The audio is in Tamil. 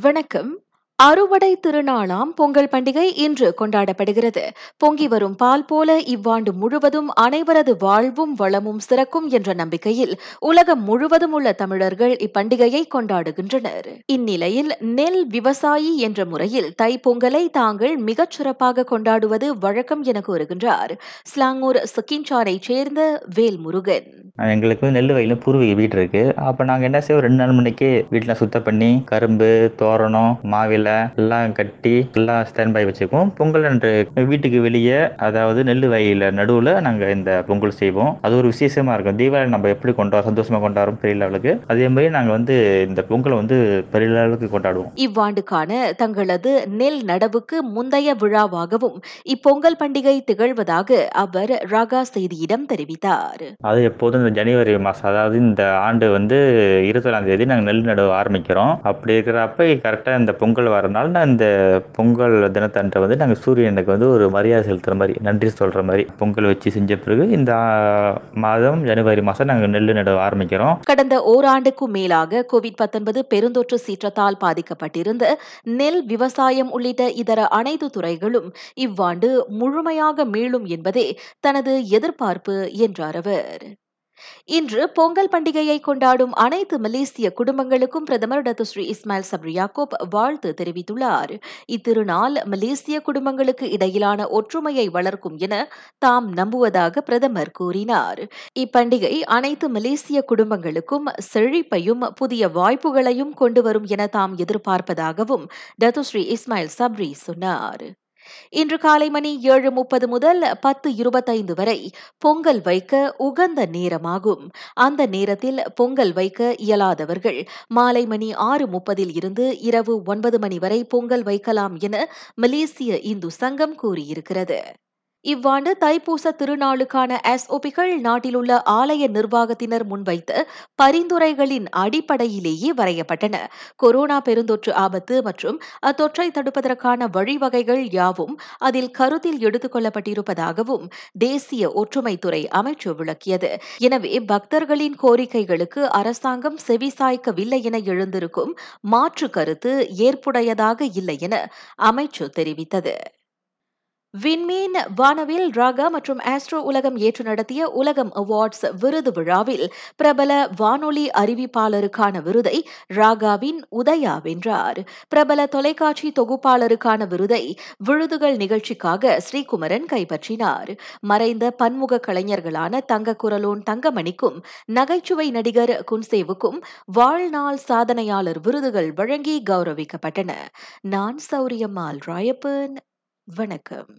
வணக்கம். அறுவடை திருநாளாம் பொங்கல் பண்டிகை இன்று கொண்டாடப்படுகிறது. பொங்கி வரும் பால் போல இவ்வாண்டு முழுவதும் அனைவரது வாழ்வும் வளமும் சிறக்கும் என்ற நம்பிக்கையில் உலகம் முழுவதும் உள்ள தமிழர்கள் இப்பண்டிகையை கொண்டாடுகின்றனர். இந்நிலையில் நெல் விவசாயி என்ற முறையில் தைப்பொங்கலை பொங்கலை தாங்கள் மிகச் சிறப்பாக கொண்டாடுவது வழக்கம் என கூறுகின்றார். ஸ்லாங்கூர் சக்கின்சாரை சேர்ந்த வேல்முருகன். எங்களுக்கு நெல் வயலில் பூர்வீக வீடு இருக்கு. அப்போ நாங்கள் என்ன செய்வோம்? ரெண்டு நாள் மணிக்கு வீட்டில் சுத்தம் பண்ணி கரும்பு தோரணம் மாவிலை எல்லாம் கட்டி எல்லாம் ஸ்டாண்ட் பை வச்சுக்குவோம். பொங்கல் அன்று வீட்டுக்கு வெளியே அதாவது நெல் வயலில் நடுவில் நாங்கள் இந்த பொங்கல் செய்வோம். அது ஒரு விசேஷமா இருக்கும். தீபாவளி நம்ம எப்படி கொண்டாடுறோம்? சந்தோஷமா கொண்டாடுறோம் பெரிய லெவலுக்கு அதே மாதிரி நாங்கள் வந்து இந்த பொங்கலை வந்து பெரிய லெவலுக்கு கொண்டாடுவோம். இவ்வாண்டுக்கான தங்களது நெல் நடவுக்கு முந்தைய விழாவாகவும் இப்பொங்கல் பண்டிகை திகழ்வதாக அவர் ராகா செய்தியிடம் தெரிவித்தார். அது எப்போதும் இந்த ஜனவரி மாதம் அதாவது இந்த ஆண்டு வந்து இருபத்தேழாம் தேதி நாங்கள் நெல் நடவு ஆரம்பிக்கிறோம். அப்படி இருக்கிறப்ப கரெக்டாக இந்த பொங்கல் வரனால நான் இந்த பொங்கல் தினத்தன்று வந்து நாங்கள் சூரியனுக்கு வந்து ஒரு மரியாதை செலுத்துகிற மாதிரி நன்றி சொல்கிற மாதிரி பொங்கல் வச்சு செஞ்ச பிறகு இந்த மாதம் ஜனவரி மாதம் நாங்கள் நெல் நடவு ஆரம்பிக்கிறோம். கடந்த ஓராண்டுக்கும் மேலாக கோவிட் 19 பெருந்தொற்று சீற்றத்தால் பாதிக்கப்பட்டிருந்த நெல் விவசாயம் உள்ளிட்ட இதர அனைத்து துறைகளும் இவ்வாண்டு முழுமையாக மீளும் என்பதே தனது எதிர்பார்ப்பு என்றார் அவர். இன்று பொங்கல் பண்டிகையை கொண்டாடும் அனைத்து மலேசிய குடும்பங்களுக்கும் பிரதமர் டத்து ஸ்ரீ இஸ்மாயில் சப்ரி வாழ்த்து தெரிவித்துள்ளார். இத்திருநாள் மலேசிய குடும்பங்களுக்கு இடையிலான ஒற்றுமையை வளர்க்கும் என தாம் நம்புவதாக பிரதமர் கூறினார். இப்பண்டிகை அனைத்து மலேசிய குடும்பங்களுக்கும் செழிப்பையும் புதிய வாய்ப்புகளையும் கொண்டு வரும் என தாம் எதிர்பார்ப்பதாகவும் டத்து ஸ்ரீ இஸ்மாயில் சப்ரி சொன்னார். இன்று காலை மணி ஏழு முப்பது முதல் பத்து இருபத்தைந்து வரை பொங்கல் வைக்க உகந்த நேரமாகும். அந்த நேரத்தில் பொங்கல் வைக்க இயலாதவர்கள் மாலை மணி ஆறு முப்பதில் இருந்து இரவு ஒன்பது மணி வரை பொங்கல் வைக்கலாம் என மலேசிய இந்து சங்கம் கூறியிருக்கிறது. இவ்வாண்டு தைப்பூச திருநாளுக்கான எஸ்ஓபிகள் நாட்டிலுள்ள ஆலய நிர்வாகத்தினர் முன்வைத்த பரிந்துரைகளின் அடிப்படையிலேயே வரையப்பட்டன. கொரோனா பெருந்தொற்று ஆபத்து மற்றும் அத்தொற்றை தடுப்பதற்கான வழிவகைகள் யாவும் அதில் கருத்தில் எடுத்துக் கொள்ளப்பட்டிருப்பதாகவும் தேசிய ஒற்றுமைத்துறை அமைச்சு விளக்கியது. எனவே பக்தர்களின் கோரிக்கைகளுக்கு அரசாங்கம் செவிசாய்க்கவில்லை என எழுந்திருக்கும் மாற்று கருத்து ஏற்புடையதாக இல்லை என அமைச்சு தெரிவித்தது. விண்மீன் வானவில் ராகா மற்றும் ஆஸ்ட்ரோ உலகம் ஏற்று நடத்திய உலகம் அவார்ட்ஸ் விருது விழாவில் பிரபல வானொலி அறிவிப்பாளருக்கான விருதை ராகாவின் உதயா வென்றார். பிரபல தொலைக்காட்சி தொகுப்பாளருக்கான விருதை விழுதுகள் நிகழ்ச்சிக்காக ஸ்ரீகுமரன் கைப்பற்றினார். மறைந்த பன்முக கலைஞர்களான தங்க குரலோன் தங்கமணிக்கும் நகைச்சுவை நடிகர் குன்சேவுக்கும் வாழ்நாள் சாதனையாளர் விருதுகள் வழங்கி கௌரவிக்கப்பட்டன. நான் சௌரியம்மாள் ராயப்பன். வணக்கம்.